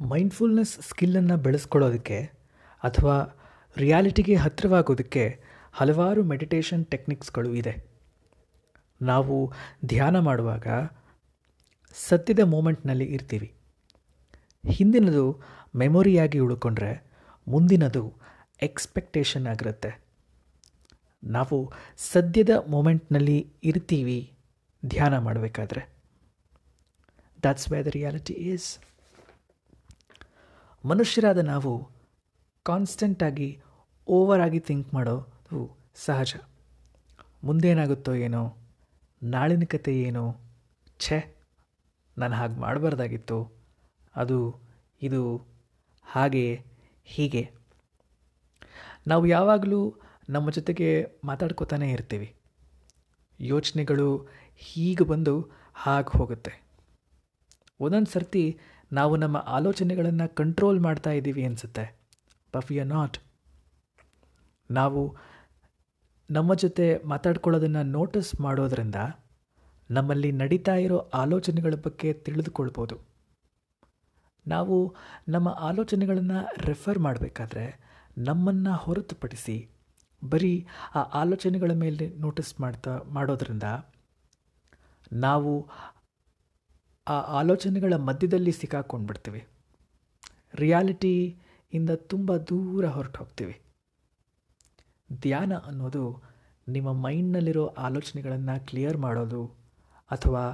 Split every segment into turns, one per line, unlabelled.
Mindfulness ಸ್ಕಿಲ್ಲನ್ನು ಬೆಳೆಸ್ಕೊಳ್ಳೋದಕ್ಕೆ ಅಥವಾ ರಿಯಾಲಿಟಿಗೆ ಹತ್ತಿರವಾಗೋದಕ್ಕೆ ಹಲವಾರು meditation ಟೆಕ್ನಿಕ್ಸ್ಗಳು ಇದೆ. ನಾವು ಧ್ಯಾನ ಮಾಡುವಾಗ ಸದ್ಯದ ಮೂಮೆಂಟ್ನಲ್ಲಿ ಇರ್ತೀವಿ. ಹಿಂದಿನದು ಮೆಮೊರಿಯಾಗಿ ಉಳ್ಕೊಂಡ್ರೆ ಮುಂದಿನದು ಎಕ್ಸ್ಪೆಕ್ಟೇಷನ್ ಆಗಿರುತ್ತೆ. ನಾವು ಸದ್ಯದ ಮೂಮೆಂಟ್ನಲ್ಲಿ ಇರ್ತೀವಿ, ಧ್ಯಾನ ಮಾಡಬೇಕಾದ್ರೆ. That's way the reality is ಮನುಷ್ಯರಾದ ನಾವು ಕಾನ್ಸ್ಟೆಂಟಾಗಿ ಓವರ್ ಆಗಿ ಥಿಂಕ್ ಮಾಡೋದು ಸಹಜ. ಮುಂದೇನಾಗುತ್ತೋ ಏನೋ ನಾಳಿನ ಕತೆ ಏನೋ, ಛೆ, ನಾನು ಹಾಗೆ ಮಾಡಬಾರ್ದಾಗಿತ್ತು. ಅದು, ಇದು, ಹಾಗೆ, ಹೀಗೆ. ನಾವು ಯಾವಾಗಲೂ ನಮ್ಮ ಜೊತೆಗೆ ಮಾತಾಡ್ಕೋತಾನೆ ಇರ್ತೀವಿ. ಯೋಚನೆಗಳು ಹೀಗೆ ಬಂದು ಹಾಗೆ ಹೋಗುತ್ತೆ. ಒಂದೊಂದು ಸರ್ತಿ ನಾವು ನಮ್ಮ ಆಲೋಚನೆಗಳನ್ನು ಕಂಟ್ರೋಲ್ ಮಾಡ್ತಾ ಇದ್ದೀವಿ ಅನಿಸುತ್ತೆ. ಬಟ್ ಯು ಆರ್ ನಾಟ್ ನಾವು ನಮ್ಮ ಜೊತೆ ಮಾತಾಡ್ಕೊಳ್ಳೋದನ್ನು ನೋಟಿಸ್ ಮಾಡೋದ್ರಿಂದ ನಮ್ಮಲ್ಲಿ ನಡೀತಾ ಇರೋ ಆಲೋಚನೆಗಳ ಬಗ್ಗೆ ತಿಳಿದುಕೊಳ್ಬೋದು. ನಾವು ನಮ್ಮ ಆಲೋಚನೆಗಳನ್ನು ರೆಫರ್ ಮಾಡಬೇಕಾದ್ರೆ ನಮ್ಮನ್ನು ಹೊರತುಪಡಿಸಿ ಬರೀ ಆ ಆಲೋಚನೆಗಳ ಮೇಲೆ ನೋಟಿಸ್ ಮಾಡ್ತಾ ಮಾಡೋದ್ರಿಂದ ನಾವು ಆ ಆಲೋಚನೆಗಳ ಮಧ್ಯದಲ್ಲಿ ಸಿಕ್ಕಾಕೊಂಡ್ಬಿಡ್ತೀವಿ. ರಿಯಾಲಿಟಿಯಿಂದ ತುಂಬ ದೂರ ಹೊರಟು ಹೋಗ್ತೀವಿ ಧ್ಯಾನ ಅನ್ನೋದು ನಿಮ್ಮ ಮೈಂಡ್ನಲ್ಲಿರೋ ಆಲೋಚನೆಗಳನ್ನು ಕ್ಲಿಯರ್ ಮಾಡೋದು ಅಥವಾ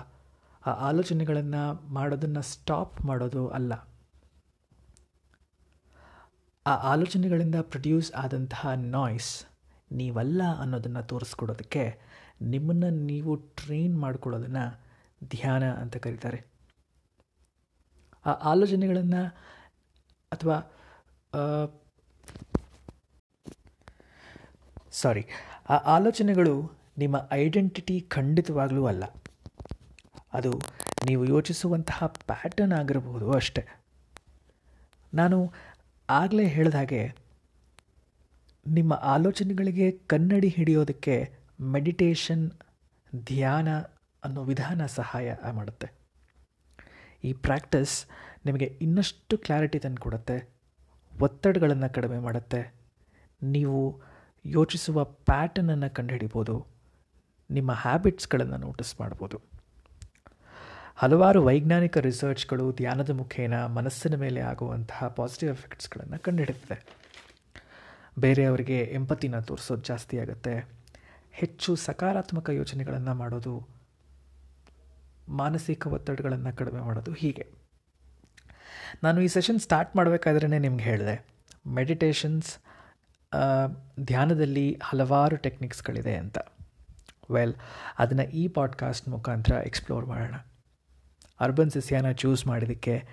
ಆ ಆಲೋಚನೆಗಳನ್ನು ಮಾಡೋದನ್ನು ಸ್ಟಾಪ್ ಮಾಡೋದು ಅಲ್ಲ. ಆ ಆಲೋಚನೆಗಳಿಂದ ಪ್ರೊಡ್ಯೂಸ್ ಆದಂತಹ ನಾಯ್ಸ್ ನೀವಲ್ಲ ಅನ್ನೋದನ್ನು ತೋರಿಸ್ಕೊಡೋದಕ್ಕೆ ನಿಮ್ಮನ್ನು ನೀವು ಟ್ರೈನ್ ಮಾಡ್ಕೊಳ್ಳೋದನ್ನು ಧ್ಯಾನ ಅಂತ ಕರೀತಾರೆ. ಆ ಆಲೋಚನೆಗಳನ್ನು ಅಥವಾ ಸಾರಿ ಆ ಆಲೋಚನೆಗಳು ನಿಮ್ಮ ಐಡೆಂಟಿಟಿ ಖಂಡಿತವಾಗಲೂ ಅಲ್ಲ. ಅದು ನೀವು ಯೋಚಿಸುವಂತಹ ಪ್ಯಾಟರ್ನ್ ಆಗಿರಬಹುದು ಅಷ್ಟೆ. ನಾನು ಆಗಲೇ ಹೇಳಿದ ಹಾಗೆ, ನಿಮ್ಮ ಆಲೋಚನೆಗಳಿಗೆ ಕನ್ನಡಿ ಹಿಡಿಯೋದಕ್ಕೆ ಮೆಡಿಟೇಷನ್ ಧ್ಯಾನ ಅನ್ನೋ ವಿಧಾನ ಸಹಾಯ ಮಾಡುತ್ತೆ. ಈ ಪ್ರಾಕ್ಟೀಸ್ ನಿಮಗೆ ಇನ್ನಷ್ಟು ಕ್ಲಾರಿಟಿ ತಂದು ಕೊಡುತ್ತೆ ಒತ್ತಡಗಳನ್ನು ಕಡಿಮೆ ಮಾಡುತ್ತೆ. ನೀವು ಯೋಚಿಸುವ ಪ್ಯಾಟರ್ನನ್ನು ಕಂಡುಹಿಡಿಬೋದು, ನಿಮ್ಮ ಹ್ಯಾಬಿಟ್ಸ್ಗಳನ್ನು ನೋಟಿಸ್ ಮಾಡ್ಬೋದು. ಹಲವಾರು ವೈಜ್ಞಾನಿಕ ರಿಸರ್ಚ್ಗಳು ಧ್ಯಾನದ ಮುಖೇನ ಮನಸ್ಸಿನ ಮೇಲೆ ಆಗುವಂತಹ ಪಾಸಿಟಿವ್ ಎಫೆಕ್ಟ್ಸ್ಗಳನ್ನು ಕಂಡುಹಿಡಿದಿದೆ ಬೇರೆಯವರಿಗೆ ಎಂಪತಿನ ತೋರಿಸೋದು ಜಾಸ್ತಿ ಆಗುತ್ತೆ. ಹೆಚ್ಚು ಸಕಾರಾತ್ಮಕ ಯೋಚನೆಗಳನ್ನು ಮಾಡೋದು ಮಾನಸಿಕ ಒತ್ತಡಗಳನ್ನು ಕಡಿಮೆ ಮಾಡೋದು ಹೀಗೆ. ನಾನು ಈ ಸೆಷನ್ ಸ್ಟಾರ್ಟ್ ಮಾಡಬೇಕಾದ್ರೇ ನಿಮ್ಗೆ ಹೇಳಿದೆ ಮೆಡಿಟೇಷನ್ಸ್ ಧ್ಯಾನದಲ್ಲಿ ಹಲವಾರು ಟೆಕ್ನಿಕ್ಸ್ಗಳಿದೆ ಅಂತ. ವೆಲ್ ಅದನ್ನು ಈ ಪಾಡ್ಕಾಸ್ಟ್ ಮುಖಾಂತರ ಎಕ್ಸ್ಪ್ಲೋರ್ ಮಾಡೋಣ. ಅರ್ಬನ್ ಸಿಸಿಯಾನ ಚೂಸ್ ಮಾಡಿದ್ದಕ್ಕೆ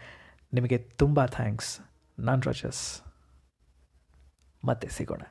ನಿಮಗೆ ತುಂಬ ಥ್ಯಾಂಕ್ಸ್ ನಾನು ರಜಸ್. ಮತ್ತೆ ಸಿಗೋಣ.